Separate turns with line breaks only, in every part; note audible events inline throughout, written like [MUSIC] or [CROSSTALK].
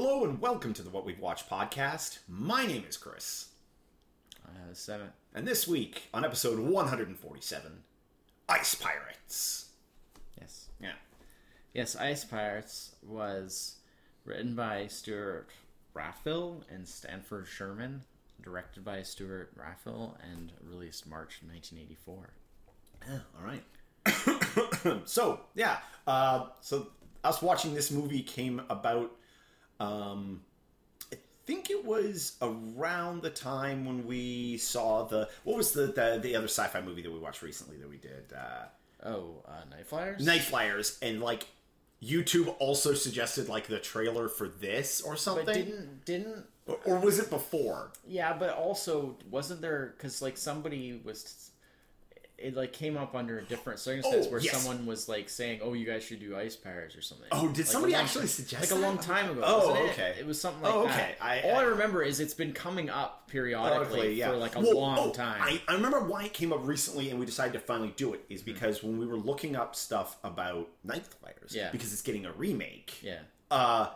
Hello and welcome to the What We've Watched podcast. My name is Chris.
Uh, seven.
And this week, on episode 147, Ice Pirates.
Yes.
Yeah.
Yes, Ice Pirates was written by Stewart Raffill and Stanford Sherman, directed by Stewart Raffill, and released March 1984.
Yeah, all right. [COUGHS] so, yeah. Uh, so, us watching this movie came about. Um, I think it was around the time when we saw the. What was the, the, the other sci fi movie that we watched recently that we did? Uh,
Oh, uh, Nightflyers?
Night Flyers. And, like, YouTube also suggested, like, the trailer for this or something.
But didn't, didn't,
or, or was it before?
yeah, but also, wasn't there, because, like, somebody was, it, like, came up under a different circumstance
Oh,
where
yes.
someone was, like, saying, oh, you guys should do Ice Pirates or something.
Oh, did
Like,
somebody
long
actually suggest
Like, a long time ago.
Oh,
wasn't it?
okay.
It was something like
Oh,
that.
okay. I-
All I,
I-
remember is it's been coming up periodically
Periodically,
for, like, a
Well,
long
oh,
time.
I, I remember why it came up recently and we decided to finally do it is because when we were looking up stuff about Nightflyers,
Yeah.
because it's getting a remake,
yeah.
uh,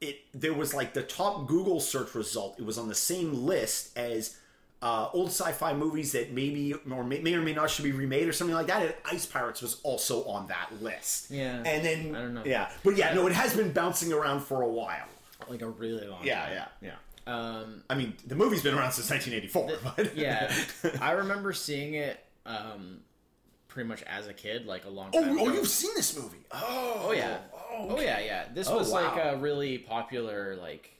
it there was like the top Google search result. It was on the same list as uh, old sci-fi movies that maybe or may, may or may not should be remade or something like that. And Ice Pirates was also on that list.
Yeah.
and then
I don't know.
Yeah, but yeah, no, it has been bouncing around for a while.
Like, a really long
Yeah,
time.
yeah, yeah.
Um,
I mean, the movie's been around since 1984. But [LAUGHS]
yeah. I remember seeing it um, pretty much as a kid, like, a long
Oh,
time
oh,
ago.
you've seen this movie? Oh,
Oh yeah.
Oh,
Oh yeah, yeah. This
Oh,
was like a really popular like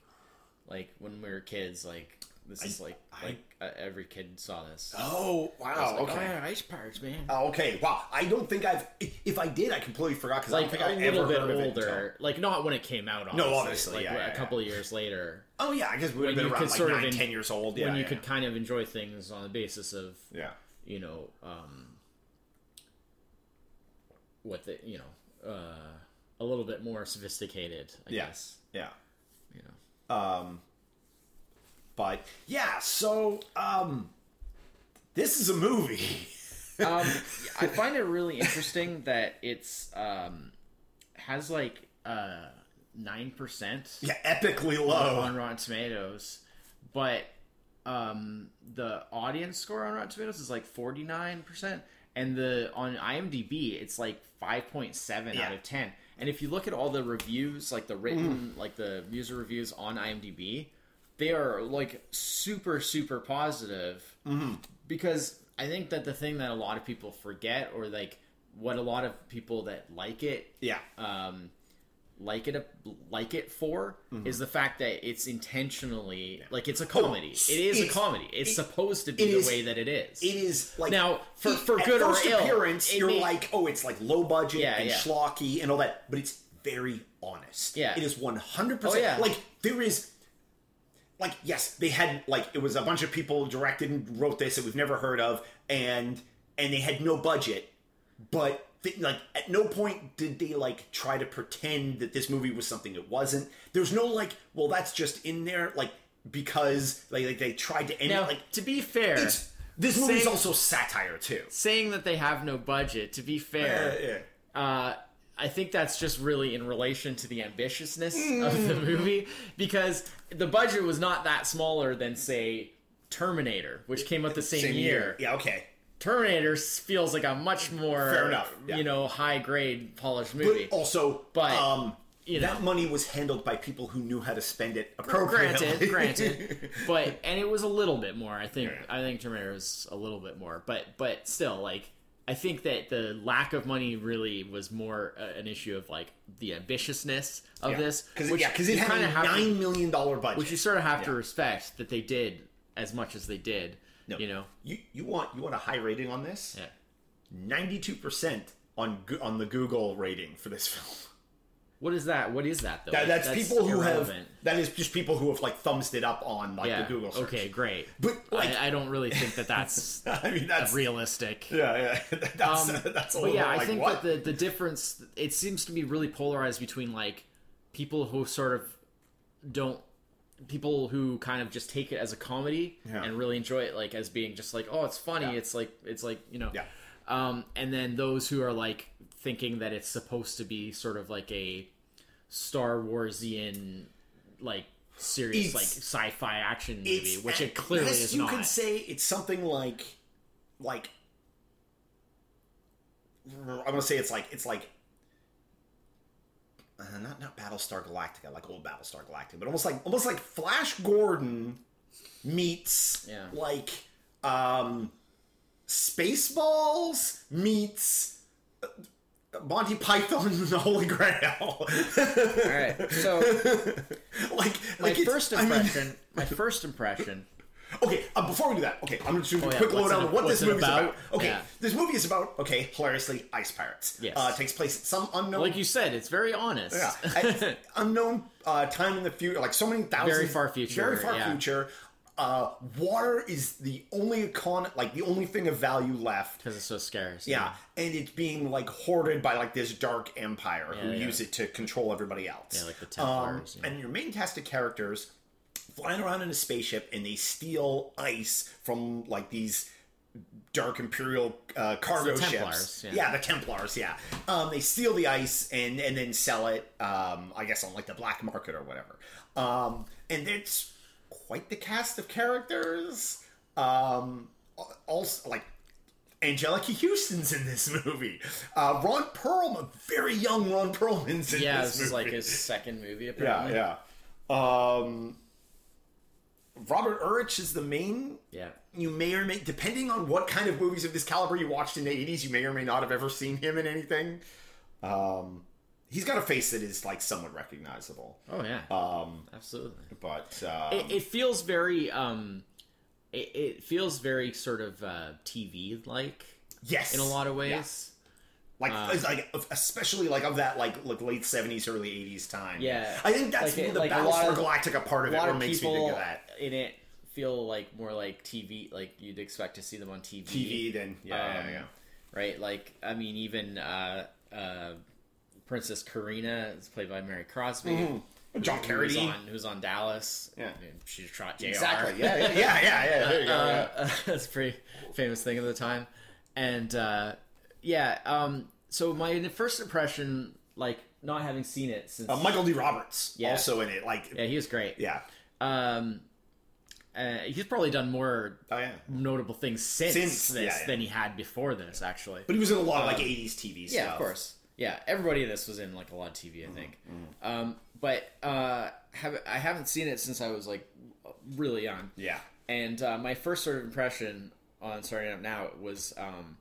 like when we were kids like this is like
I-
like uh, every kid saw this.
Oh, wow.
Like,
okay.
Oh, yeah, ice pirates, man.
Oh, okay. Wow. I don't think I've. If I did, I completely forgot because I don't
like
think
a
I
little bit older, like not when it came out. Obviously,
obviously,
like
yeah,
a
yeah,
couple of years later,
Oh yeah, I guess we would have been around like
sort
nine,
of
ten years old. Yeah,
when you could kind of enjoy things on the basis of
Yeah.
you know um, what the you know uh, a little bit more sophisticated. I
Yeah.
guess
Yeah.
you know.
Um. But yeah, so um, this is a movie. [LAUGHS]
um, I find it really interesting that it's um, has like uh nine percent
yeah, epically low.
on Rotten Tomatoes, but um, the audience score on Rotten Tomatoes is like forty nine percent, and the on IMDb it's like five point seven
Yeah.
out of ten. And if you look at all the reviews, like the written, like the user reviews on IMDb, they are like super super positive because I think that the thing that a lot of people forget, or like what a lot of people that like it,
Yeah.
um, like it like it for is the fact that it's intentionally like it's a comedy.
s-
it is a comedy. It's
it-
supposed to be the
is-
way that it is.
It is like
Now, for-
it-
for good or
first
ill,
appearance, you're
may-
like, oh, it's like low budget
Yeah,
and
yeah.
schlocky and all that, but it's very honest.
Yeah.
it is one hundred percent.
yeah.
Like there is, like yes, they had like it was a bunch of people directed and wrote this that we've never heard of, and and they had no budget, but. They, like at no point did they like try to pretend that this movie was something it wasn't. There's no like, well, that's just in there, like because like, like they tried to end
now,
it like
to be fair,
this movie's
saying-
also satire too.
saying that they have no budget, to be fair, uh, I think that's just really in relation to the ambitiousness of the movie because the budget was not that smaller than say Terminator, which came out the same, year.
Yeah, okay.
Terminator feels like a much more
Fair enough, yeah.
you know high grade polished
But
movie.
also,
But,
um,
you
that money was handled by people who knew how to spend it appropriately.
granted, granted, [LAUGHS] but and it was a little bit more. I think
Yeah.
I think Terminator was a little bit more, but but still, like I think that the lack of money really was more uh, an issue of like the ambitiousness of this,
because
which
yeah, because it had a nine million dollar budget.
which you sort of have to respect that they did as much as they did.
No.
You know,
you you want you want a high rating on this?
yeah.
Ninety two percent on on the Google rating for this [LAUGHS] film.
What is that? What is that though?
That, that's, people who
irrelevant.
have that is just people who have like thumbs it up on like
Yeah.
the Google search.
Okay, great.
But like,
I, I don't really think that [LAUGHS] that's
I mean that's
realistic.
yeah yeah [LAUGHS] that's
Um, [LAUGHS]
that's a
but yeah,
bit
I think
what?
that the the difference it seems to be really polarized between like people who sort of don't people who kind of just take it as a comedy
Yeah.
and really enjoy it like as being just like oh it's funny
Yeah.
it's like it's like you know
Yeah.
um and then those who are like thinking that it's supposed to be sort of like a Star Warsian like serious
It's-
like sci-fi action movie, which it clearly
best
is
you
not.
You could say it's something like like I'm gonna say it's like it's like uh, not not Battlestar Galactica, like old Battlestar Galactica, but almost like almost like Flash Gordon meets
Yeah.
like um Spaceballs meets uh, Monty Python and [LAUGHS] the Holy Grail.
All right, so [LAUGHS]
like
my
like
first
I mean-
impression, my first impression
Okay, uh, before we do that, okay, I'm going to do a
Oh, yeah,
quick lowdown of what this
it
movie's about.
about?
Okay,
Yeah.
this movie is about, okay, hilariously, ice pirates.
Yes.
Uh, takes place at some unknown,
like you said, it's very honest.
yeah, [LAUGHS] unknown uh, time in the future, like so many thousands,
Very far future,
very far
yeah.
future. Uh, water is the only econ, like the only thing of value left.
because it's so scarce.
Yeah, and it's being like hoarded by like this dark empire who
Yeah, yeah.
use it to control everybody else.
Yeah, like the Templars,
Um,
yeah.
And your main cast of characters flying around in a spaceship and they steal ice from like these dark imperial uh, cargo ships.
Templars, yeah.
the Templars. Yeah, um, they steal the ice and and then sell it. Um, I guess on like the black market or whatever. Um, and it's quite the cast of characters. Um, also like Anjelica Huston's in this [LAUGHS] movie. Uh, Ron Perlman, very young Ron Perlman's in
yeah.
this,
This is like
movie.
his second movie.
yeah,
Apparently.
yeah. Um, Robert Urich is the main.
yeah.
You may or may, depending on what kind of movies of this caliber you watched in the '80s, you may or may not have ever seen him in anything. Um, he's got a face that is like somewhat recognizable,
Oh yeah.
um,
Absolutely.
but um,
It, it feels very. um it, it feels very sort of uh, TV like
yes,
in a lot of
Yeah.
ways.
like
Um,
like especially like of that like like late seventies early eighties time
Yeah.
i think that's
Like
the
like
battlestar galactica part of it what
of
makes me think of that
in it feel like more like TV, like you'd expect to see them on TV.
tv then yeah yeah,
Um,
yeah
right? Like, I mean, even uh, uh, Princess Karina is played by Mary Crosby.
Mm-hmm. John Carradine.
on who's on Dallas.
Yeah.
I mean, she trot JR.
exactly yeah yeah [LAUGHS] yeah yeah, yeah, there you go, yeah.
Uh, [LAUGHS] that's a pretty famous thing at the time. And uh, yeah, um, so my first impression, like not having seen it since,
Uh, michael d roberts
Yeah.
also in it like
yeah, he was great.
yeah
Um, uh, he's probably done more
oh yeah
notable things since,
Since,
this
yeah, yeah.
than he had before this, actually.
but he was in a lot of like 80s tv stuff
Uh, Yeah, of course. Yeah, everybody in this was in like a lot of TV,
Mm-hmm,
I think. Um, but uh, have, I haven't seen it since I was like really young.
yeah
And uh, my first sort of impression on starting up now was um,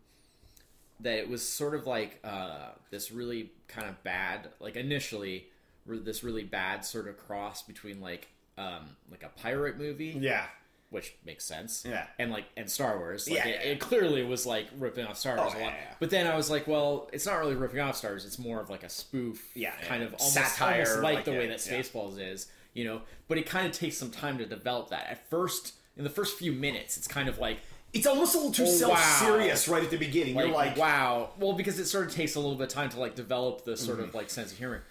that it was sort of like uh, this really kind of bad, like initially, this really bad sort of cross between like um, like a pirate movie,
yeah
which makes sense.
Yeah.
And like and Star Wars. Like
Yeah,
it,
yeah.
it clearly was like ripping off Star Wars
Oh,
a lot.
yeah.
But then I was like, well, it's not really ripping off Star Wars, it's more of like a spoof
Yeah,
kind of almost,
Satire,
almost like,
like,
the way that. Spaceballs is, you know. But it kind of takes some time to develop that. At first in the first few minutes, it's kind of like
it's almost a little too
Oh,
self-serious right at the beginning
like,
you're like
wow. Well, because it sort of takes a little bit of time to like develop the sort of mm-hmm. like sense of humor.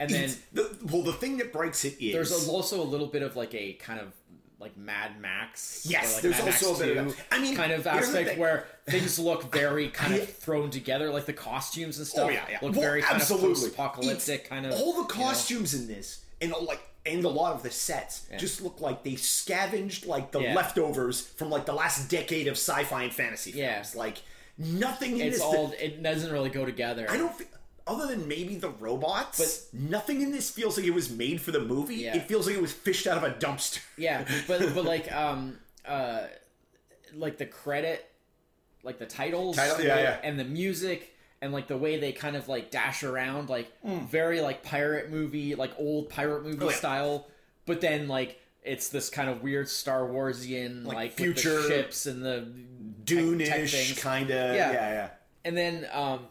And then
the, well the thing that breaks it is
there's also a little bit of like a kind of like Mad Max.
Yes,
like
there's
Mad Max
also a bit of that. I mean,
kind of
the
aspect where things look very [LAUGHS] kind of thrown together, like the costumes and oh, stuff
Oh yeah, yeah.
look
Well,
very kind
absolutely.
of post-apocalyptic, kind of.
All the
you know.
costumes in this, and like, and a lot of the sets just look like they scavenged like the
Yeah.
leftovers from like the last decade of sci-fi and fantasy films.
Yeah.
Like nothing in
It's
this.
all. It doesn't really go together.
I don't. Feel, other than maybe the robots, but nothing in this feels like it was made for the movie.
Yeah.
It feels like it was fished out of a dumpster.
Yeah, but but [LAUGHS] like um uh like the credit, like the titles,
Title- yeah, yeah.
and the music. And like the way they kind of like dash around, like
Hmm.
very like pirate movie, like old pirate movie
Oh, yeah.
style. But then like it's this kind of weird Star Warsian,
Like,
like,
future
ships and the
Dune-ish kind of.
Yeah.
Yeah, yeah.
and then um,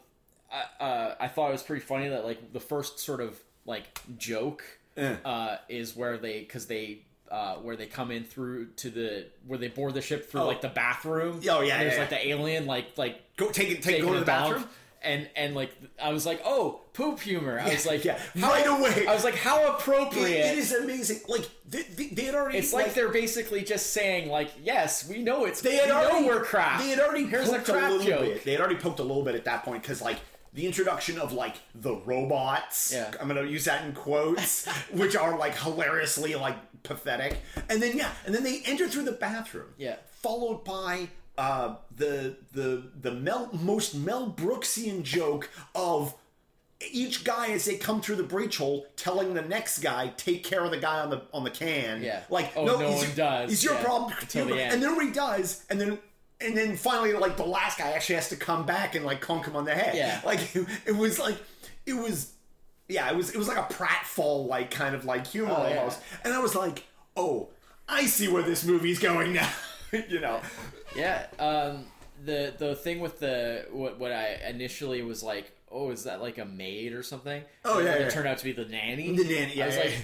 I, uh, I thought it was pretty funny that like the first sort of like joke
Eh.
uh, is where they because they uh, where they come in through to the where they board the ship through
Oh.
like the bathroom.
Oh, yeah,
and there's
yeah,
like the alien like like
Go take it. Take go to the bathroom.
And and like I was like, oh, poop humor. I was like,
yeah,
how-
right away.
I was like, how
It-
appropriate.
it is amazing. Like they, they, they had already.
It's like, they're basically just saying, like, yes, we know it's
they had
we
already
know we're crap.
They had already
Here's a
poked a,
crap
little
joke.
bit. They had already poked a little bit at that point because like the introduction of like the robots.
Yeah.
I'm gonna use that in quotes, [LAUGHS] which are like hilariously like pathetic. And then yeah, and then they enter through the bathroom.
Yeah.
Followed by uh, the the the Mel, most Mel Brooksian joke of each guy as they come through the breach hole telling the next guy take care of the guy on the on the can
Yeah.
like
Oh,
no,
no
he's,
one does.
he's your
Yeah.
problem
Until the end.
and then nobody does and then and then finally like the last guy actually has to come back and like conk him on the head
Yeah. [LAUGHS]
like it, it was like it was yeah it was it was like a pratfall like kind of like humor
Oh, yeah.
almost and i was like oh i see where this movie's going now [LAUGHS] you know
Yeah. Um, the the thing with the what what I initially was like, oh, is that like a maid or something?
Oh,
And
yeah,
then
yeah.
It turned out to be the nanny.
The nanny, yeah,
I was
yeah,
like,
yeah.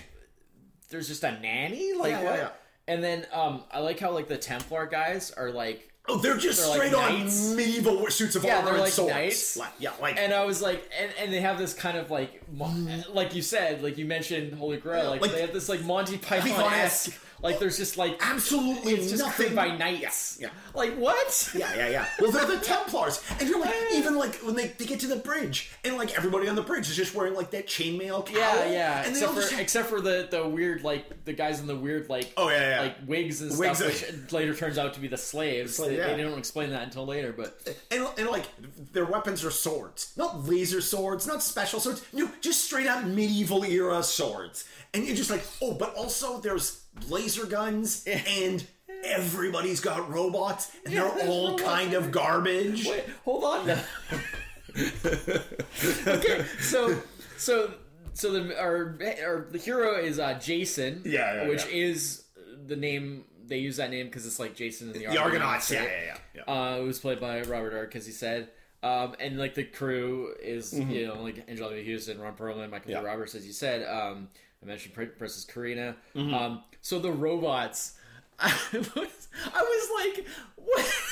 there's just a nanny. Like
Yeah, yeah,
what?
yeah.
And then um, I like how like the Templar guys are like,
oh they're just
They're like
straight on
knights.
medieval suits of
Yeah,
armor
they're
and
like
swords
knights.
Like, yeah like
and I was like, and, and they have this kind of like, mo- like you said, like you mentioned Holy Grail, like,
Like-
they have this like Monty Python
Python-esque.
like there's just like
absolutely
it's just
nothing
by knights.
yeah,
Like what?
Yeah, yeah, yeah. Well, they're the Templars, and you're like, [LAUGHS] even like when they, they get to the bridge, and like everybody on the bridge is just wearing like that chainmail cowl.
Yeah, yeah.
And
Except for
just
except for the the weird like the guys in the weird like
Oh, yeah, yeah.
like wigs and
Wigs
stuff,
are-
which later turns out to be the slaves.
Slave,
they,
yeah.
they don't explain that until later, but
and, and like their weapons are swords, not laser swords, not special swords. No, just straight out medieval era swords. And you're just like, oh, but also there's laser guns, [LAUGHS] and everybody's got robots, and
Yeah,
they're all
robots
kind of garbage.
wait, hold on. [LAUGHS] okay, so so so the our our the hero is uh, Jason.
Yeah, yeah,
which
yeah.
is the name they use that name because it's like Jason and the,
The Argonauts, yeah, yeah, yeah. yeah.
Uh, it was played by Robert he said. Um, and like the crew is, you know, like Anjelica Huston, Ron Perlman, Michael
Mm-hmm. Yeah.
Roberts, as you said. Um, I mentioned Princess Karina.
Mm-hmm.
Um, so the robots, [LAUGHS] I was, I was like, what? [LAUGHS]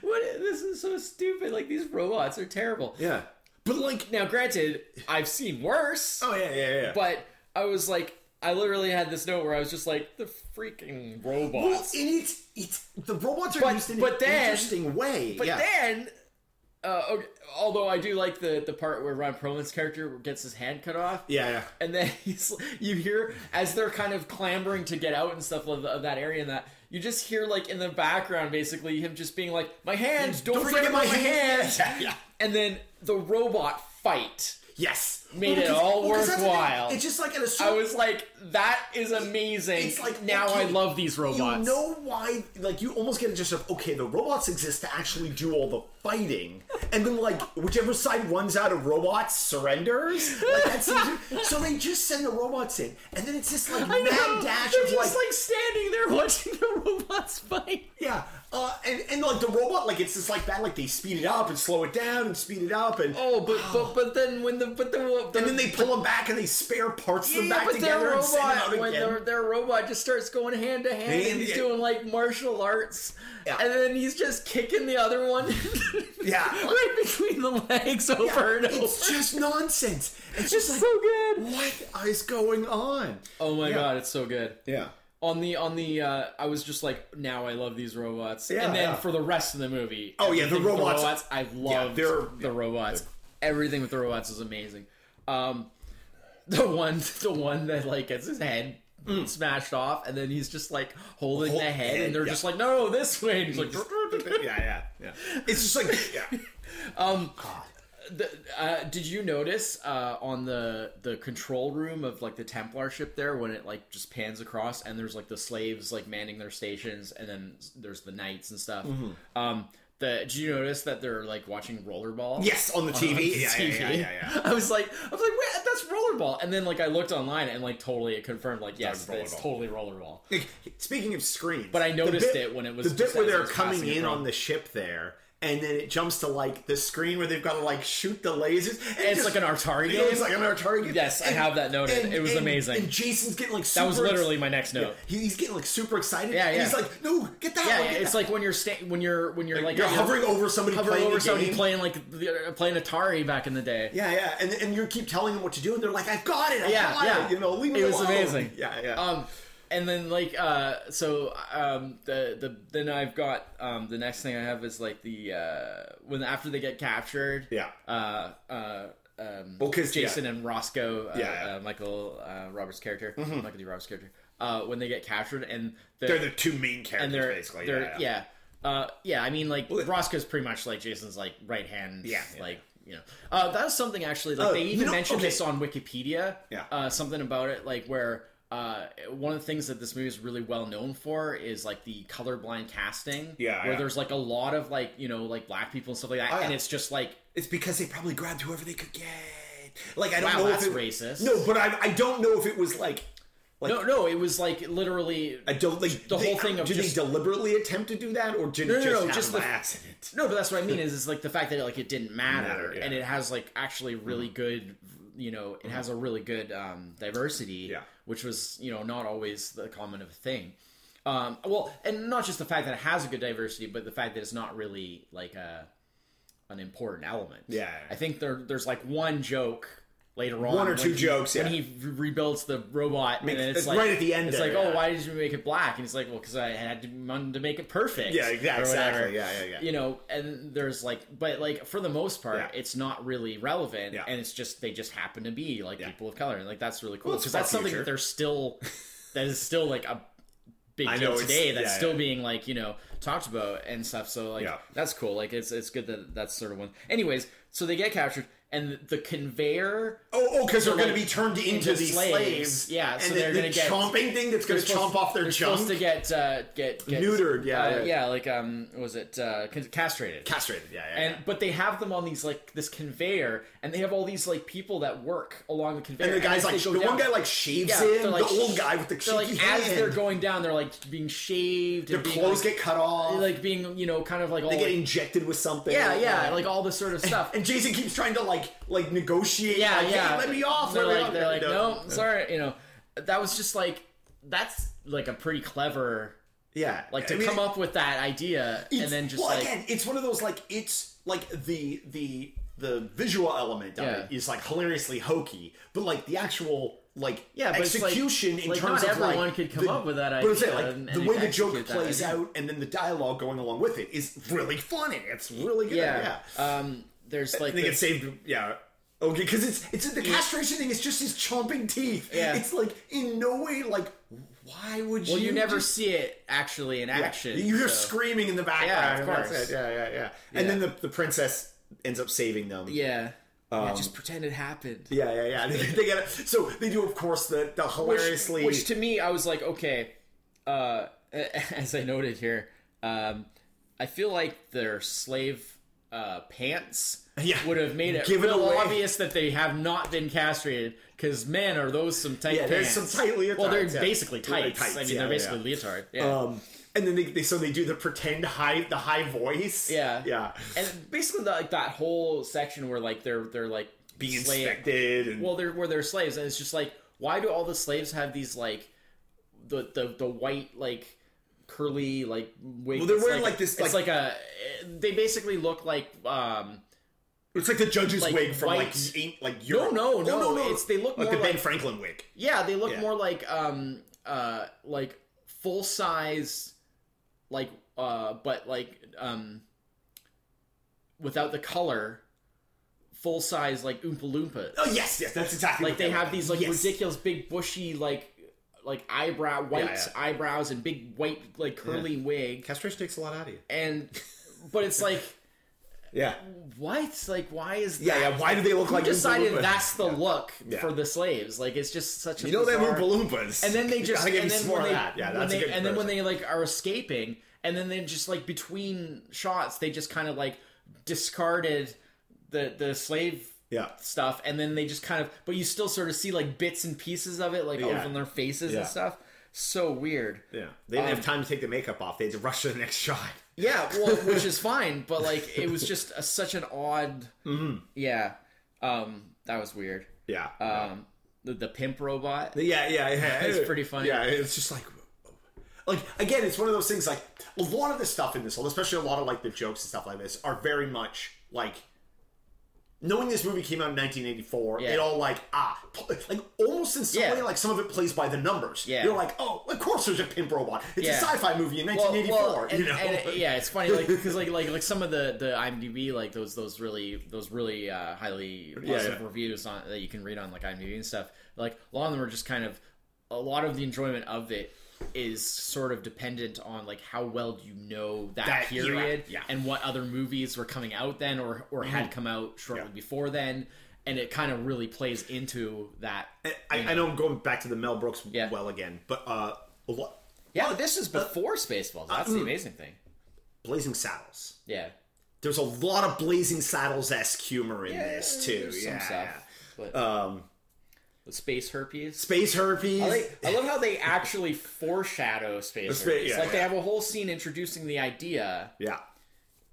What? This is so stupid. Like these robots are terrible.
yeah. But like,
Now, granted, I've seen worse,
oh yeah, yeah, yeah.
but I was like, I literally had this note where I was just like, the freaking robots.
Well, and it's it's the robots are
But-
used in
but
an
then-
interesting way.
But
yeah.
then, uh, okay, although I do like the the part where Ron Perlman's character gets his hand cut off,
yeah, yeah.
and then [LAUGHS] he's you hear as they're kind of clambering to get out and stuff of, of that area and that you just hear like in the background basically him just being like, "My hands, don't,
Don't
forget,
forget my
my
hands."
hands," [LAUGHS]
Yeah, yeah.
and then the robot fight.
Yes.
Made it
because-
all
the
worthwhile.
It's just like at a
I
certain
was like, "That is amazing."
It's like
now
okay,
I love these robots.
You know why? Like you almost get it just of okay, the robots exist to actually do all the fighting, and then like whichever side runs out of robots surrenders. Like that's so they just send the robots in, and then it's just like mad dash
They're
of
just
like,
like standing there watching the robots fight.
yeah, uh, and and like the robot like it's just like that like they speed it up and slow it down and speed it up and
Oh, but but but then when the but the, the
and then they pull them back and they spare parts them back
but their
together and send them out
robot when
again.
their, their robot just starts going hand to hand and he's doing like martial arts,
Yeah.
and then he's just kicking the other one, [LAUGHS]
Yeah.
right between the legs over and over.
It's just nonsense. It's just like
so good.
what is going on?
Oh my
Yeah.
god, it's so good.
Yeah.
On the on the, uh, I was just like, now I love these robots.
Yeah,
and then
yeah.
for the rest of the movie,
Oh, yeah, the
everything with
robots-
I love
they're-
the robots. Everything with the robots is amazing. Um, the one, the one that like gets his head smashed off, and then he's just like holding
Hold-
the head, and they're
yeah.
just like, no, this way. And he's like, [LAUGHS]
yeah, yeah, yeah. It's just like yeah. [LAUGHS]
um, the, uh, did you notice uh, on the the control room of like the Templar ship there when it like just pans across and there's like the slaves like manning their stations and then there's the knights and stuff.
Mm-hmm.
Um, the did you notice that they're like watching rollerball?
Yes, on the
on
TV.
the
yeah, yeah,
TV.
yeah, yeah, yeah. [LAUGHS]
I was like, I was like, wait, that's rollerball. And then like I looked online and like totally it confirmed like yes, it's totally rollerball.
Like, Speaking of screens,
But I noticed
bit-
it when it was
the bit where they're coming in on the ship there, and then it jumps to like the screen where they've got to like shoot the lasers. And it
It's
just-
like an Atari
Yeah,
game.
It's like an Atari game.
Yes, I have that noted. It was amazing.
And Jason's getting like
That
super
was literally my next note.
He- He's getting like super excited.
Yeah,
and
yeah.
He's like, no, get that.
Yeah,
one, get
it's
that."
like when you're sta- when you're when you're like
you're hovering over somebody
hovering
playing
over somebody
game.
playing like playing Atari back in the day.
Yeah, yeah, and and you keep telling them what to do, and they're like, "I've got it, I
Yeah,
got
yeah.
it." You know, leave me
It was
alone.
amazing.
Yeah, yeah.
Um, and then like uh so um the the then I've got um the next thing I have is like the uh when after they get captured
Yeah.
uh uh um
Well, 'cause,
Jason and Roscoe uh,
Yeah, Mm-hmm. yeah.
Uh, Michael uh, Roberts character Michael D Roberts character uh when they get captured and the,
They're the two main characters, and
they're
basically.
they're
yeah,
yeah uh yeah I mean like Roscoe's pretty much like Jason's like right hand
Yeah, yeah.
like you know uh that was something actually like
Uh,
they even mentioned
okay.
this on Wikipedia
Yeah.
uh something about it like where uh, one of the things that this movie is really well known for is like the colorblind casting.
Yeah,
where
yeah.
there's like a lot of like you know like black people and stuff like that,
Oh, yeah.
and it's just like
It's because they probably grabbed whoever they could get. Like I don't
Wow,
know
that's
if it,
racist.
No, but I, I don't know if it was like like
no, no, it was like literally
I don't like
The
they-
whole thing of
did
just-
they deliberately attempt to do that or did
No, no,
just
no, just the-
accident?
No, but that's what I mean [LAUGHS] is is like the fact that like it didn't matter,
Matter, yeah.
and it has like actually really good, you know, it has a really good um, diversity,
Yeah.
Which was you know not always the common of a thing. Um, well, and not just the fact that it has a good diversity, but the fact that it's not really like a an important element.
Yeah.
I think there there's like one joke later on,
One or two
he-
jokes,
when he rebuilds the robot,
Makes-
and it's
it's
like
right at the end
It's like, oh,
yeah.
why did you make it black? And he's like, well, because I had to, to make it perfect.
Yeah, yeah, exactly. Yeah, yeah, yeah.
You know, and there's like, but like for the most part,
Yeah.
it's not really relevant,
Yeah.
and it's just they just happen to be like
Yeah.
people of color, and like that's really cool because
far
that's something
future.
that they're still [LAUGHS] that is still like a big
I
deal today that's
yeah,
still
yeah.
being like you know talked about and stuff. So like
Yeah.
that's cool. Like it's it's good that that's sort of one. Anyways, so they get captured, and the conveyor
Oh, oh, because they're
like,
going to be turned into,
into
these
slaves.
slaves.
Yeah, so
the,
they're
the
gonna get-
chomping thing that's going to chomp off their
they're
junk.
supposed to get uh, get, get
Neutered, yeah,
uh,
yeah.
yeah, like um, what was it uh, castrated?
Castrated, yeah, yeah.
and but they have them on these like this conveyor, and they have all these like people that work along the conveyor.
and the guy's
as
like,
they
the
go
one guy like shaves
Yeah,
him.
they're like-
the old guy with the
they're like
shaky
as they're going down, they're like being shaved.
their
and being,
clothes
like,
get cut off.
like being you know kind of like all
they get
like-
injected with something.
yeah yeah like all this sort of stuff.
And Jason keeps trying to like like negotiate.
yeah,
like, hey,
yeah.
let me off.
They're
let
like,
off.
they're like, no, sorry. You know, that was just like that's like a pretty clever,
yeah.
like to
I mean,
come up with that idea and then just
well,
like
again, it's one of those like it's like the the the visual element of
Yeah.
it is like hilariously hokey, but like the actual like
Yeah, but it's like-
execution in
like,
terms
not
of like
everyone could come
the-
up with that
But I'm saying, like
and-
the way the joke plays
idea.
out and then the dialogue going along with it is really funny. It's really good.
yeah.
Yeah.
Um, there's like
I think saved. Yeah. Okay, because it's it's the castration thing. It's just his chomping teeth.
Yeah.
It's like in no way like why would
well,
you?
Well, you never
just-
see it actually in action.
You hear
so-
screaming in the background.
Yeah, of course.
it. Yeah, yeah, yeah. And then the, the princess ends up saving them.
Yeah.
Um,
yeah, just pretend it happened.
yeah, yeah. yeah. They, [LAUGHS] they get it. So they do, of course, the the hilariously.
which to me, I was like, okay. Uh, [LAUGHS] as I noted here, um, I feel like their slave uh, pants [LAUGHS]
Yeah.
would have made it
Give it
real
away.
obvious that they have not been castrated. Because man, are those some tight
Yeah, there's
pants?
some tight
Well, they're
yeah.
basically
They're
tights.
tights,
I mean,
yeah,
they're basically leotard. Yeah.
um, and then they, they so they do the pretend high the high voice.
Yeah,
yeah.
and basically the, like that whole section where like they're they're like
Being
slave-
inspected. And,
Well, they're where they're slaves, and it's just like, why do all the slaves have these like the the the white like curly like wig?
Well, they're
It's
wearing, like, this,
It's
like-
like a. They basically look like. um
it's like the judge's
like
wig from
white-
like ain't like Europe.
no,
Oh,
no, it's- they look
like
more
the Ben Franklin wig.
Yeah, they look
Yeah.
more like um uh like full size, like uh but like um without the color, full size like Oompa Loompas.
Oh yes, yes, that's exactly
like they have these like
Yes.
ridiculous big bushy like like eyebrow white
yeah.
eyebrows and big white like curly wig
Castration takes a lot out of you.
and but it's like [LAUGHS]
Yeah.
what like why is
Yeah,
that?
yeah. Why do they look
Who
like Oompa
decided
Loompas?
that's the
Yeah.
look
Yeah.
for the slaves like it's just such a
You know them
bizarre-
Oompa Loompas.
and then they [LAUGHS] just and then
more
when
of
they,
that. Yeah, that's a good
and then when they like are escaping and then they just like between shots they just kind of like discarded the the slave
Yeah.
stuff and then they just kind of but you still sort of see like bits and pieces of it like
Yeah.
over on their faces
Yeah.
and stuff so weird
Yeah. They didn't
Um,
have time to take the makeup off. They had to rush to the next [LAUGHS] shot.
Yeah well which is fine but like it was just a, such an odd
Mm-hmm.
yeah um that was weird
Yeah.
um the, the pimp robot
yeah, yeah, yeah. [LAUGHS]
It's pretty funny.
Yeah, it's just like like again, it's one of those things like a lot of the stuff in this, especially a lot of like the jokes and stuff like this, are very much like knowing this movie came out in 1984,
Yeah.
it all like ah, like almost in some
Yeah.
way, like some of it plays by the numbers.
Yeah.
you're like, oh, of course there's a pimp robot. It's
Yeah.
a sci-fi movie in 1984.
well, and,
you know,
and, uh, yeah, it's funny, like [LAUGHS] because like like like some of the the IMDb like those those really those really uh, highly positive reviews on that you can read on like IMDb and stuff. Like a lot of them are just kind of a lot of the enjoyment of it is sort of dependent on like how well do you know that,
That era,
period
yeah.
and what other movies were coming out then or or had come out shortly
Mm-hmm. Yeah.
before then and it kind of really plays into that
I, I know I'm going back to the Mel Brooks
Yeah.
well again, but uh, a lot,
yeah but this is before spaceballs that's
mm.
the amazing thing
Blazing Saddles.
yeah
There's a lot of Blazing Saddles esque humor in this too. Yeah,
stuff but
Um,
space herpes
Space Herpes.
I, like, I love how they actually foreshadow space
spa-
herpes.
yeah,
like they have a whole scene introducing the idea,
yeah.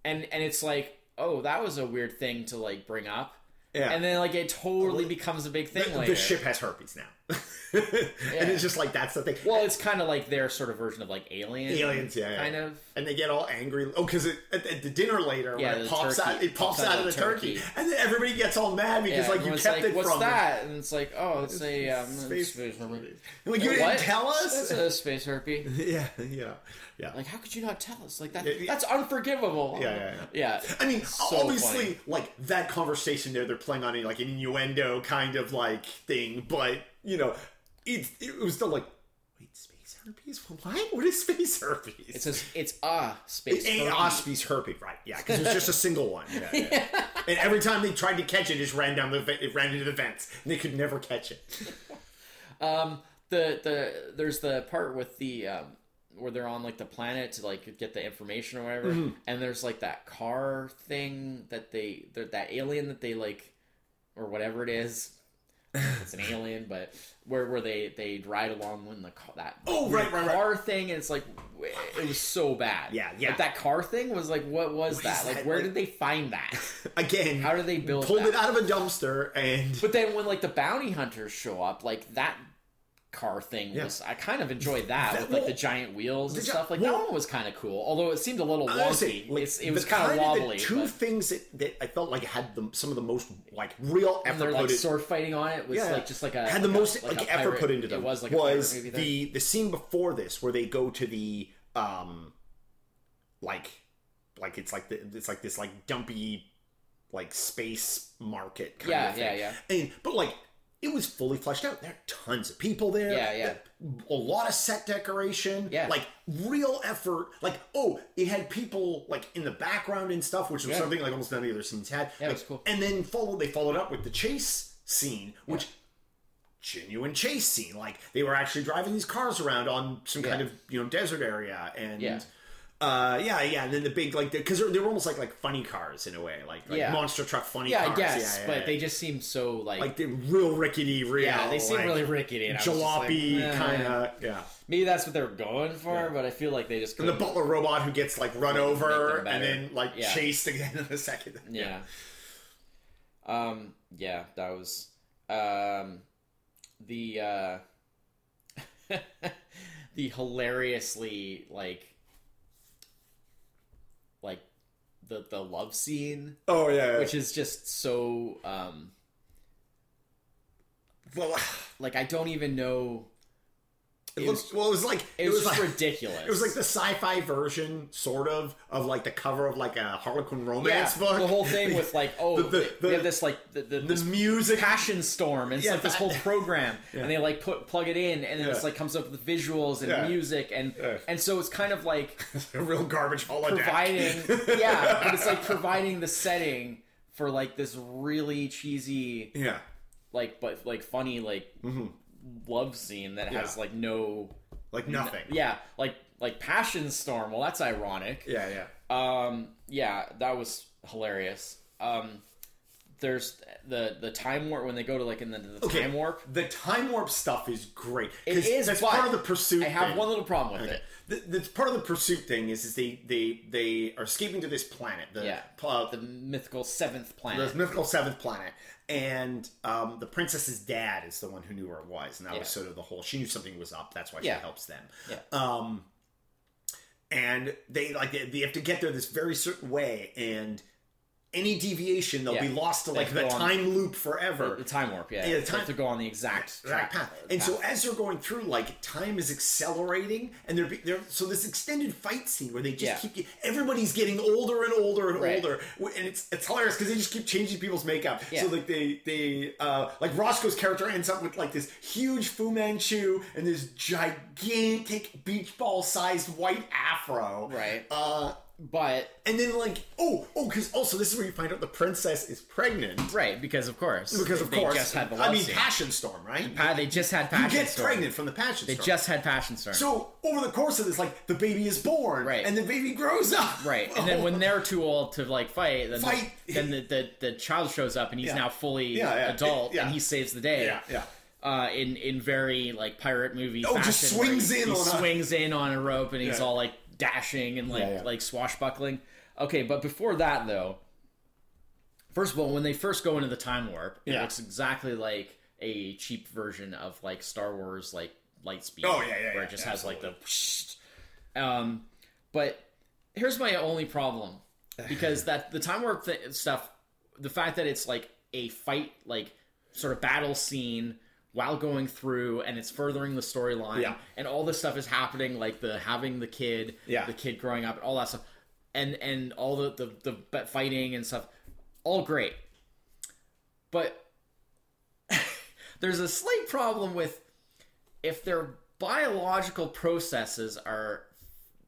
and and it's like, oh, that was a weird thing to like bring up,
Yeah.
and then like it totally becomes a big thing
the,
later.
the ship has herpes now. [LAUGHS] and it's just like that's the thing.
Well, it's kind of like their sort of version of like Alien.
Aliens, yeah, yeah.
kind of.
and they get all angry. Oh, because at, at the dinner later,
Yeah,
when it
the
pops
turkey-
out, it pops, out, of the turkey. and then everybody gets all mad because like you
everyone's
kept it
What's
from them.
that? And it's like, oh, it's a um,
Space-
space.
And, like you didn't
What?
tell
That's
us.
a space herpes. [LAUGHS]
yeah, yeah, yeah.
Like, how could you not tell us? Like that?
Yeah, yeah.
That's unforgivable.
Yeah, yeah,
yeah.
I mean,
So
obviously,
funny.
like that conversation there, they're playing on it like an innuendo kind of like thing, but you know, it it was still like, wait, space herpes? What? What is space herpes?
It's a, it's a space.
a
herpes.
Osprey's herpes, right? Yeah, because it was just a single one. [LAUGHS] Yeah, yeah. And every time they tried to catch it, it just ran down the it ran into the vents, and they could never catch it. [LAUGHS]
Um, the the there's the part with the um where they're on like the planet to like get the information or whatever,
Mm-hmm.
and there's like that car thing that they that alien that they like or whatever it is. [LAUGHS] It's an alien, but where where they they ride along when the car that
Oh, right, right, right.
car thing, and it's like it was so bad.
Yeah, yeah.
Like, that car thing was like, what was
What
that?
is
Like, where
Like-
did they find that? [LAUGHS]
Again,
How did they build it?
pulled
that?
it out of a dumpster and
But then when like the bounty hunters show up, like that car thing
Yeah.
was I kind of enjoyed that,
That-
with like
well,
the giant wheels and
gi-
stuff. Like
well-
that one was kind of cool, although it seemed a little wonky.
say, like,
it's, it was kind of
the
wobbly.
two
but,
things that, that I felt like had the, some of the most like real
and
effort
they're
put
like sword fighting on it was
Yeah.
like just like a
had the
like a-
most
like,
like, effort put into them
It was like
was the the scene before this where they go to the um like like it's like the, it's like this like dumpy like space market kind
Yeah,
of thing.
yeah, yeah.
And but like it was fully fleshed out. There are tons of people there.
Yeah, yeah.
A lot of set decoration.
Yeah.
Like real effort. Like, oh, it had people like in the background and stuff, which was
Yeah.
something like almost none of the other scenes had.
Yeah,
Like,
was cool.
And then followed they followed up with the chase scene, which genuine chase scene. Like they were actually driving these cars around on some kind of you know desert area and
Yeah.
Uh yeah yeah and then the big like because they were almost like like funny cars in a way like, like
Yeah.
monster truck funny
yeah, I guess,
yeah, yeah,
but they just seem so like,
like the real rickety real
yeah, they seem
like,
really rickety. And just like,
jalopy
eh.
kind of yeah
Maybe that's what they're going for, but I feel like they just
and the butler robot who gets like run over and then like chased again in a second
Yeah. Um. Yeah, that was um the uh [LAUGHS] the hilariously like the the love scene,
oh yeah,
which is just so um
well [SIGHS]
like I don't even know.
It,
It
looks
was-
well it was like
It, was,
like
ridiculous.
It was like the sci-fi version, sort of, of like the cover of like a Harlequin romance
yeah,
book.
the whole thing with like [LAUGHS] oh
The- the-
we have this like the, the,
the music.
passion storm and it's
Yeah,
like this whole program [LAUGHS]
Yeah.
and they like put plug it in and then it's like comes up with visuals and
Yeah.
music and
Yeah.
and so it's kind of like [LAUGHS]
a real garbage holodeck.
providing yeah but it's like providing the setting for like this really cheesy
yeah,
like but like funny like mm-hmm. Love scene that has
Yeah.
like no
like nothing.
yeah like like passion storm well that's ironic
yeah, yeah.
um, yeah, that was hilarious. Um, there's the the time warp when they go to like in the, the
Okay.
time warp.
The time warp stuff is great.
It
'Cause
is,
That's
but
part of the pursuit.
I have
thing.
one little problem with it.
The, the part of the pursuit thing is, is they they they are escaping to this planet. The,
Yeah,
uh,
the mythical seventh planet the
mythical seventh planet, and um, the princess's dad is the one who knew where it was, and that was sort of the whole. She knew something was up. That's why
Yeah.
she helps them.
Yeah.
Um, and they like they, they have to get there this very certain way, and any deviation, they'll
Yeah.
be lost to like the
go on-
time loop forever.
the time warp. Yeah,
Yeah, the
They
time-
have to go on the exact track
path. And so as they're going through, like time is accelerating, and they're, they're so this extended fight scene where they just
Yeah.
keep everybody's getting older and older and
Right.
older, and it's it's hilarious because they just keep changing people's makeup. So like they they uh like Roscoe's character ends up with like this huge Fu Manchu and this gigantic beach ball sized white afro.
Right.
Uh,
but
and then like oh oh because also this is where you find out the princess is pregnant.
right because of course
Because of
they
course,
just had the
I mean,
scene.
Passion Storm, right?
Pa- they just had
you
passion
get
storm.
pregnant from the Passion
They
Storm.
just had passion storm.
So over the course of this, like the baby is born,
Right.
and the baby grows up,
Right, and then when they're too old to like fight, then,
Fight.
The, then the, the the child shows up and he's
Yeah.
now fully
Yeah, yeah,
adult
yeah.
and he saves the day.
yeah, yeah,
Uh, in in very like pirate movie.
Oh,
fashion,
just swings in
he
on a-
swings in on a rope and he's
Yeah.
all like dashing and like
Yeah, yeah.
like swashbuckling. Okay, but before that though, first of all, when they first go into the time warp, it
Yeah.
looks exactly like a cheap version of like Star Wars like Lightspeed.
Oh, yeah, yeah,
where it just has like the. [LAUGHS] Um, but here's my only problem because that the time warp th- stuff, the fact that it's like a fight, like sort of battle scene while going through, and it's furthering the storyline,
Yeah.
and all this stuff is happening, like the having the kid,
Yeah.
the kid growing up, and all that stuff, and and all the the, the fighting and stuff, all great, but [LAUGHS] there's a slight problem with if their biological processes are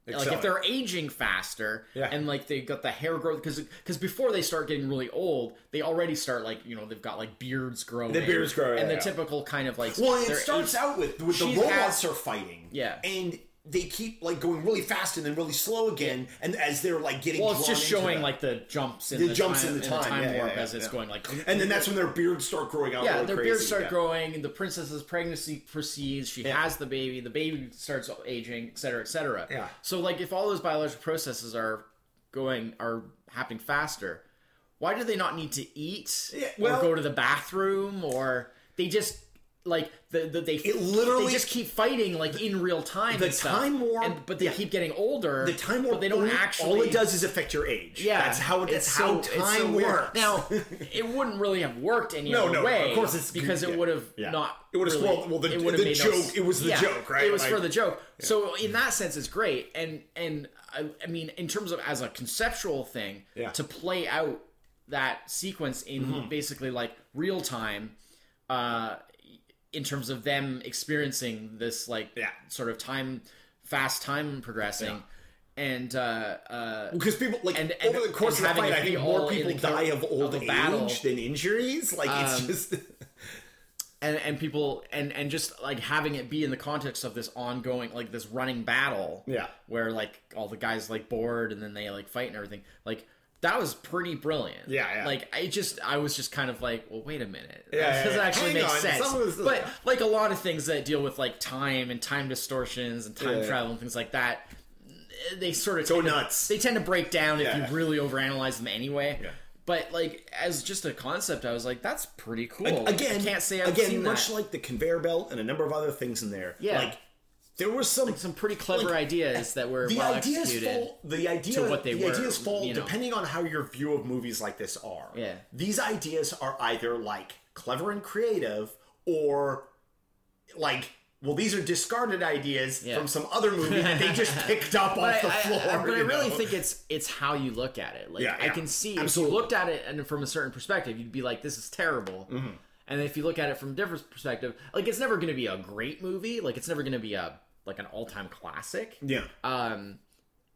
like if they're aging faster
Yeah.
and like they got the hair growth because because before they start getting really old they already start like you know they've got like beards growing
The beards grow,
and
yeah,
the
yeah.
typical kind of like
Well, it starts out with with the robots
had-
are fighting,
Yeah.
and they keep like going really fast and then really slow again, and as they're like getting
well it's just showing
the-
like the jumps in
The
the,
jumps
time,
in the time, yeah, yeah,
warp
yeah,
as it's going like
and then that's when their beards start growing out.
yeah,
really
their
crazy.
beards start
yeah.
growing, and the princess's pregnancy proceeds. She
Yeah.
has the baby. The baby starts aging, etc., cetera, et cetera.
Yeah.
So, like, if all those biological processes are going are happening faster, why do they not need to eat
Yeah, well-
or go to the bathroom or they just like the, the they
It literally-
they just keep fighting like in real time.
The time warp-
and, but they
yeah.
keep getting older.
The time warp,
but they don't
only-
actually.
All it does is affect your age.
Yeah,
that's how
it's
how
so- it's
time
so weird.
works.
Now, [LAUGHS] it wouldn't really have worked any
No,
other
no,
way.
of course it's-
because
yeah,
it would have
yeah.
not.
It would've
really-
spoiled- well, the-
it
the
made no
joke-
s-
it was the joke, right?
It was
Like-
for the joke. So in that sense, it's great, and and I, I mean, in terms of as a conceptual thing,
Yeah. Mm-hmm.
to play out that sequence in basically like real time. Uh, in terms of them experiencing this like
Yeah.
sort of time fast time progressing and uh uh
because people like
And- and-
over the course of the fight, I think more people die of old
of
age
battle.
than injuries. Like it's
Um,
just [LAUGHS]
and and people and and just like having it be in the context of this ongoing like this running battle
Yeah.
where like all the guys like bored and then they like fight and everything like that was pretty brilliant
Yeah, yeah.
like i just i was just kind of like well wait a minute
Yeah,
that
yeah,
doesn't
yeah.
actually
Hang
make
on,
sense
some of this-
but like a lot of things that deal with like time and time distortions and time travel and things like that they sort of
Go
tend to-
nuts.
they tend to break down if you really overanalyze them anyway
Yeah.
but like as just a concept i was like that's pretty cool
again,
I can't say I've
again, much
that.
like the conveyor belt and a number of other things in there.
Yeah.
like there was some
some pretty clever
like,
ideas that were
the
well
ideas
executed.
fall. The idea,
to what they
the
were,
ideas fall
you know.
depending on how your view of movies like this are.
Yeah.
these ideas are either like clever and creative, or like. Well, these are discarded ideas
Yeah.
from some other movie that they just [LAUGHS] picked up off the
I, I-
floor.
I- but I really
know?
think it's it's how you look at it. Like
Yeah,
I
yeah.
can see
Absolutely.
if you looked at it and from a certain perspective, you'd be like, "This is terrible."
Mm-hmm.
And if you look at it from a different perspective, like it's never going to be a great movie. Like it's never going to be a like an all time classic.
yeah,
Um,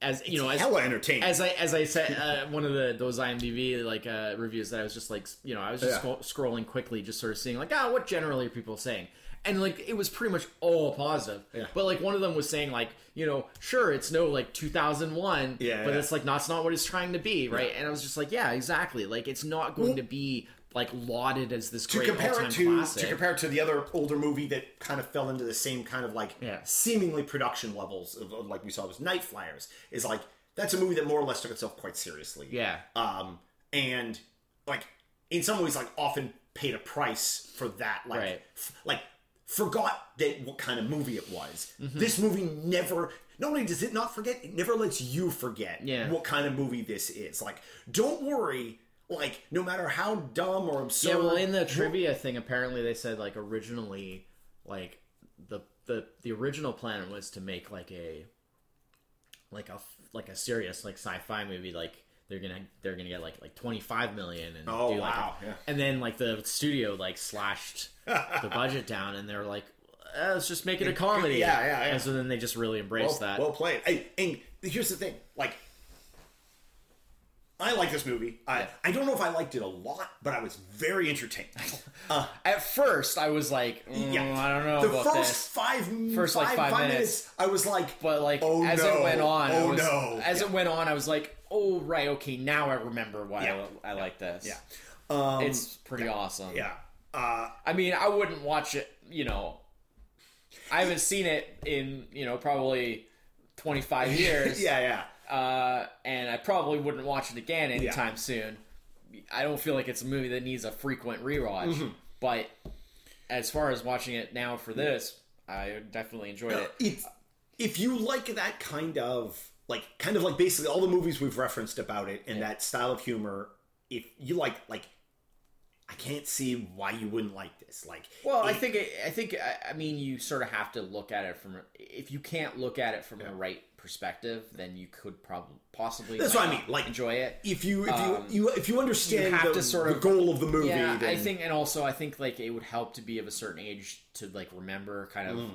as you know, as
hella entertaining.
as I as I said, [LAUGHS] uh, one of the those IMDb like uh, reviews that I was just like, you know, I was just
Yeah.
scro- scrolling quickly, just sort of seeing like, ah, what generally are people saying? And like, it was pretty much all positive.
Yeah.
But like, one of them was saying like, you know, sure, it's no like 2001,
Yeah,
but
yeah.
it's like not, it's not what it's trying to be, right? And I was just like, yeah, exactly. Like, it's not going to be like lauded as this
to
great
compare it to
classic.
to compare it to the other older movie that kind of fell into the same kind of like
Yeah.
seemingly production levels of, of like we saw was Nightflyers is like that's a movie that more or less took itself quite seriously.
yeah.
Um and like in some ways like often paid a price for that like
Right.
f- like forgot that what kind of movie it was.
Mm-hmm.
This movie never not only does it not forget, it never lets you forget
Yeah.
what kind of movie this is. Like, don't worry. Like no matter how dumb or absurd.
Yeah, well, in the trivia thing, apparently they said like originally, like the the the original plan was to make like a like a like a serious like sci-fi movie like they're gonna they're gonna get like like 25 million and
Oh,
do like
wow,
a-
yeah.
and then like the studio like slashed the budget down and they're like eh, let's just make it a comedy
Yeah, yeah, yeah.
and so then they just really embraced
well,
that
well played. Hey, and here's the thing, like. I like this movie. I, I don't know if I liked it a lot, but I was very entertained. [LAUGHS] Uh,
at first I was like mm,
yeah,
I don't know
The
about
first
this
five,
First, like,
five,
five
five
minutes.
I was like,
But like
Oh,
as
no.
it went on,
Oh,
was,
no.
as
Yeah.
it went on, I was like, oh right, okay, now I remember why
Yeah.
I, I like this.
yeah, um,
it's pretty awesome.
yeah. Uh,
I mean, I wouldn't watch it. You know, I haven't seen it in you know probably twenty five [LAUGHS] years.
yeah, yeah.
Uh, and I probably wouldn't watch it again anytime
Yeah.
soon. I don't feel like it's a movie that needs a frequent rewatch.
Mm-hmm.
But as far as watching it now for this, I definitely enjoyed it.
It's if you like that kind of like kind of like basically all the movies we've referenced about it and that style of humor. If you like like. I can't see why you wouldn't like this. Like,
Well, I think it, I think I- I mean you sort of have to look at it from if you can't look at it from the right perspective, then you could probably possibly
That's
might
what I mean, like-
enjoy it.
if you if
Um,
you, you if you understand
you have
the,
to sort
the
of-
goal of the movie,
Yeah, I think, and also I think like it would help to be of a certain age to like remember kind of
Mm.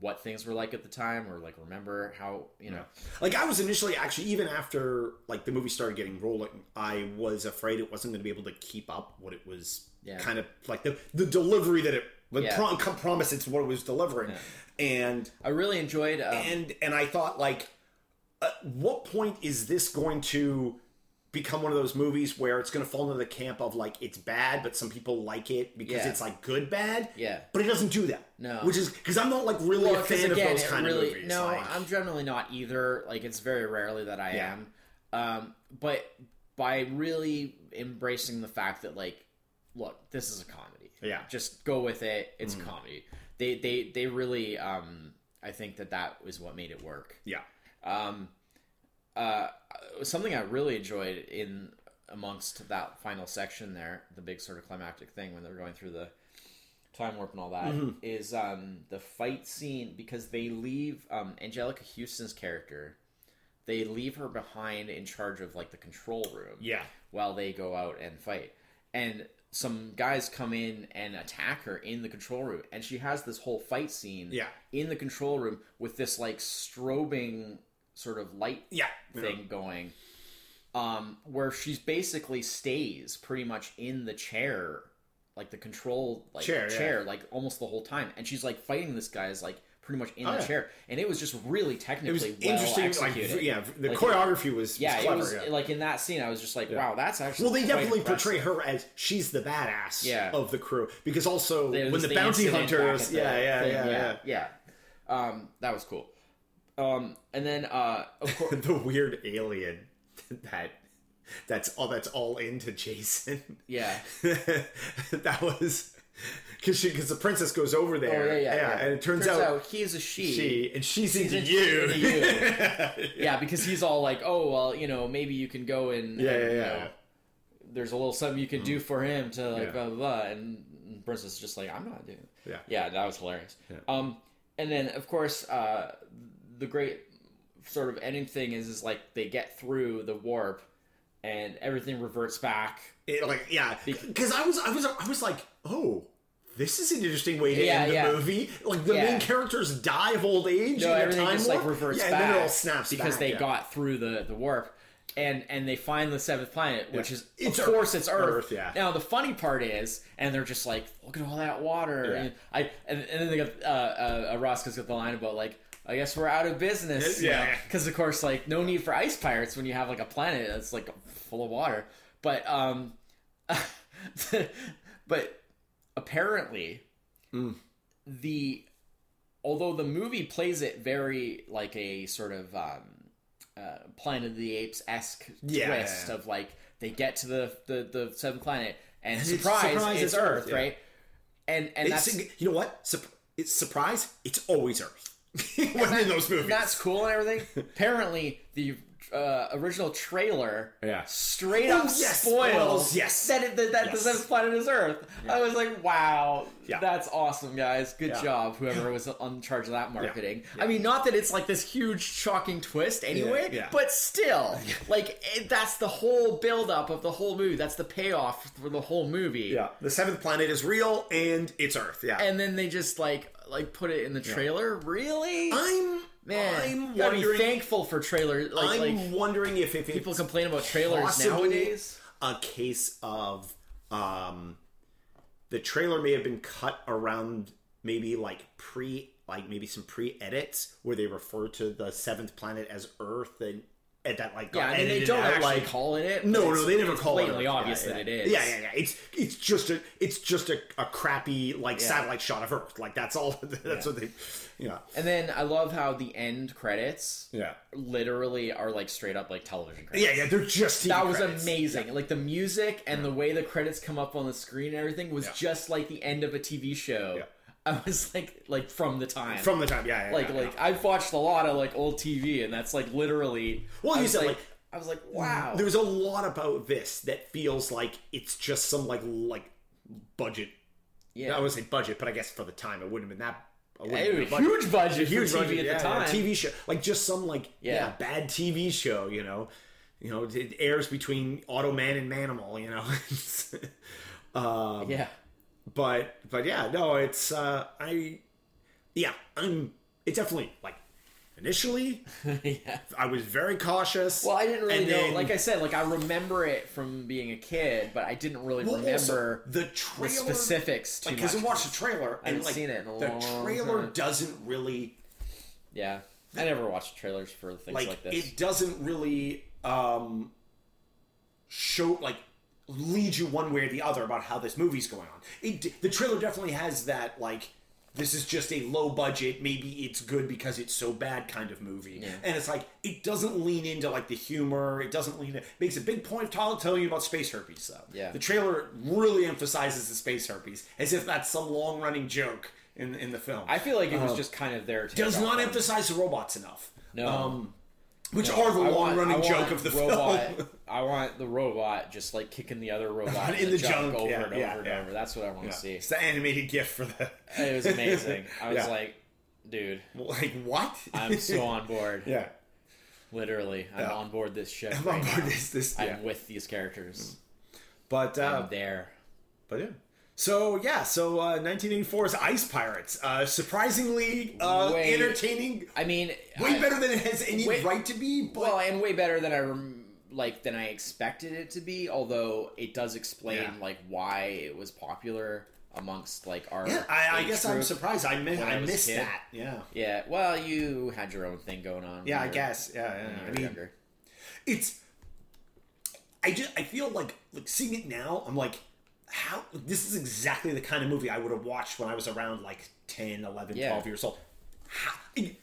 what things were like at the time, or like remember how you know.
Like I was initially actually even after like the movie started getting rolling, I was afraid it wasn't going to be able to keep up what it was
Yeah.
kind of like the the delivery that it the
Yeah.
prom, promise it's what it was delivering, and
I really enjoyed. Um,
and and I thought like, at what point is this going to become one of those movies where it's going to fall into the camp of like it's bad, but some people like it because
Yeah.
it's like good bad.
Yeah.
but it doesn't do that.
No.
which is because I'm not like really
well,
a fan
again,
of those kind
really,
of movies.
No,
like-
I'm generally not either. Like it's very rarely that I
Yeah.
am. Um, but by really embracing the fact that like, look, this is a comedy.
Yeah. Mm.
just go with it. It's a comedy. They they they really. Um, I think that that was what made it work.
yeah.
Um, uh, something I really enjoyed in amongst that final section there, the big sort of climactic thing when they're going through the time warp and all that, is
Mm-hmm.
um, the fight scene because they leave um, Anjelica Huston's character. They leave her behind in charge of like the control room
Yeah.
while they go out and fight. And some guys come in and attack her in the control room, and she has this whole fight scene
Yeah.
in the control room with this like strobing sort of light
Yeah.
thing going, um, where she's basically stays pretty much in the chair, like the control like
Chair,
chair,
yeah.
like almost the whole time, and she's like fighting this guy's like pretty much in
Oh,
the
yeah.
chair, and it was just really technically
It was
well
interesting.
executed.
Like, yeah, the
Like,
choreography was,
yeah,
was clever.
was
yeah.
like in that scene. I was just like, wow, that's actually
well, they definitely
impressive.
portray her as she's the badass
Yeah.
of the crew because also when
was
the, bounty hunters,
the
yeah, yeah, yeah, yeah,
yeah, yeah. Um, that was cool. Um, and then uh, of [LAUGHS] course,
the weird alien that that's all that's all into Jason.
yeah, [LAUGHS]
that was because she because the princess goes over
oh
there,
yeah, yeah, yeah.
and it turns, out,
he's a she.
she and she's,
He's
into you.
into you. [LAUGHS] yeah, because he's all like, oh well, you know, maybe you can go and
Yeah,
and,
yeah,
you know, there's a little something you can do for him to like
Yeah.
blah blah blah, and Princess is just like, I'm not doing. It.
Yeah.
yeah, that was hilarious. Um, and then of course, uh, the great sort of ending thing is is like they get through the warp, and everything reverts back.
It, like yeah, because I was I was I was like, oh, this is an interesting way to
Yeah,
end the
yeah.
movie. Like the
Yeah.
main characters die of old age.
No, everything
time
just like reverts
yeah,
back.
and then it all snaps
because
back,
they got through the the warp. And, and they find the seventh planet, which is
It's
of
Earth.
course it's Earth.
Earth, yeah.
Now the funny part is, and they're just like, look at all that water. And I and, and then they got uh, uh, Roscoe's got the line about like, I guess we're out of business.
Yeah, yeah.
Because of course, like no need for ice pirates when you have like a planet that's like full of water. But um, [LAUGHS] but apparently
Mm.
the although the movie plays it very like a sort of um, uh, Planet of the Apes esque
Yeah.
twist of like they get to the the, the seventh planet and
it's [LAUGHS]
surprise,
surprise,
it's
it's
Earth,
Earth,
right? And and
It's,
that's
you know what? Sup- it's surprise. It's always Earth [LAUGHS] when in those [LAUGHS] movies.
that's cool and everything. Apparently, the uh, original trailer,
Yeah.
straight
Oh,
up
yes,
spoils,
spoils, yes.
that it, that, that
Yes.
the seventh planet is Earth. I was like, wow,
Yeah.
that's awesome, guys. Good
Yeah.
job, whoever was on charge of that marketing. I mean, not that it's like this huge shocking twist anyway,
Yeah, yeah.
but still, [LAUGHS] like it, that's the whole buildup of the whole movie. That's the payoff for the whole movie.
Yeah, the seventh planet is real and it's Earth. Yeah,
And then they just like like put it in the trailer. Really?
I'm
Man,
I'm
gotta be
wondering.
thankful for trailers. Like,
I'm
like
wondering if, if
people complain about trailers nowadays.
a case of um, the trailer may have been cut around maybe like pre like maybe some pre edits where they refer to the seventh planet as Earth and and that like
Yeah, I mean they don't
out,
actually
like
call it it.
no, no, they never call it. Earth.
obvious
yeah,
that
yeah.
it is.
Yeah, yeah, yeah. It's it's just a it's just a, a crappy like
Yeah.
satellite shot of Earth. Like that's all. [LAUGHS] That's what they. Yeah.
And then I love how the end credits
Yeah.
literally are like straight up like television credits.
Yeah, yeah. They're just TV
That was
credits.
amazing. Like the music and the way the credits come up on the screen and everything was
Yeah.
just like the end of a TV show.
Yeah. [LAUGHS]
I was like like from the time.
from the time. Yeah, yeah.
like
yeah,
like
yeah.
I've watched a lot of like old TV and that's like literally
Well, you said,
like,
like-
I was like wow.
There's a lot about this that feels like it's just some like like budget.
yeah.
I would say budget, but I guess for the time it wouldn't have been that. It
was
a
huge budget
huge
TV
budget,
at the time.
yeah, TV show, like just some like yeah.
Yeah.
bad TV show. You know, you know it airs between Automan and Manimal. You know, [LAUGHS] um,
yeah.
But but yeah, no, it's uh I yeah I'm it's definitely like initially [LAUGHS]
yeah.
I was very cautious.
Well, I didn't really know.
then-
Like I said, like I remember it from being a kid, but I didn't really
Well,
remember
the
the
trailer
specifics too
Like, because I watched the trailer and
haven't
like
seen it in a
the
long
trailer
time.
doesn't really
Yeah, I never watched trailers for things
like,
like, this.
it doesn't really um show like lead you one way or the other about how this movie's going on. It the trailer definitely has that like this is just a low budget, maybe it's good because it's so bad kind of movie.
Yeah.
And it's like it doesn't lean into like the humor, it doesn't lean it makes a big point of tell- telling you about space herpes though.
Yeah.
The trailer really emphasizes the space herpes as if that's some long running joke in in the film.
I feel like it was
Uh,
just kind of there. To
does not emphasize the robots enough.
No.
Um, which
No,
are the long running joke of the
robot,
film. [LAUGHS]
I want the robot just like kicking the other robot [LAUGHS]
In the
the, junk,
junk,
over
yeah,
and
yeah,
over and over. That's what I want to see.
It's the animated GIF for the.
It was amazing. [LAUGHS] I was
Yeah.
like, dude,
like what?
I'm so on board.
yeah,
Literally, I'm
Yeah.
on board this ship.
I'm
right
on board
now.
this. This yeah.
I'm with these characters.
But uh,
I'm there.
but yeah. So yeah, so uh, 1984's Ice Pirates, uh, surprisingly uh,
Way-
entertaining,
I mean,
way
I-
better than it has any
way-
right to be. But
Well, and way better than I rem- like than I expected it to be. Although it does explain
Yeah.
like why it was popular amongst like our.
yeah, I, I guess I'm surprised. I mi-
I
I missed that. Yeah,
Yeah, well, you had your own thing going on.
yeah, I
were-
guess. Yeah, yeah. I mean,
younger.
it's i just i feel like like seeing it now i'm like how this is exactly the kind of movie i would have watched when i was around like 10 11
Yeah.
12 years old how,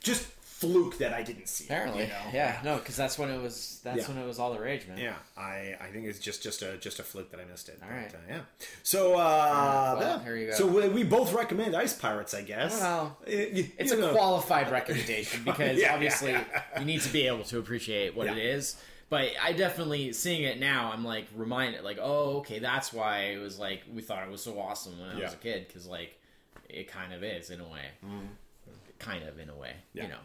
just fluke that i didn't see it,
Apparently,
you know?
yeah, no, because that's when it was. That's
Yeah.
when it was all the rage, man.
yeah i i think it's just just a just a fluke that i missed it
All
But,
right.
uh, yeah so uh
well,
yeah.
here you go.
so we, we both recommend ice pirates i guess
Well, It's a
know.
qualified recommendation [LAUGHS] because
Yeah,
obviously you need to be able to appreciate what it is. But I definitely seeing it now, I'm like reminded, like, oh, okay, that's why it was like we thought it was so awesome when I
Yeah.
was a kid because like it kind of is in a way, kind of in a way,
Yeah.
you know,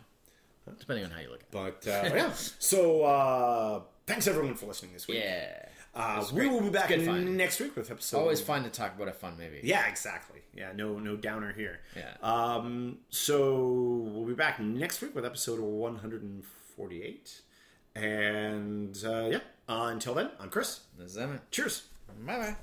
depending on how you look at it.
but uh, [LAUGHS] yeah so uh thanks everyone for listening this week
Yeah,
uh, we will be back
It's good fun.
next week with episode
always fun to talk about a fun movie.
Yeah, exactly. Yeah, no, no downer here.
Yeah.
Um. So we'll be back next week with episode 148, and uh, yeah. Uh, until then, I'm Chris.
This is Emmett.
Cheers.
Bye bye.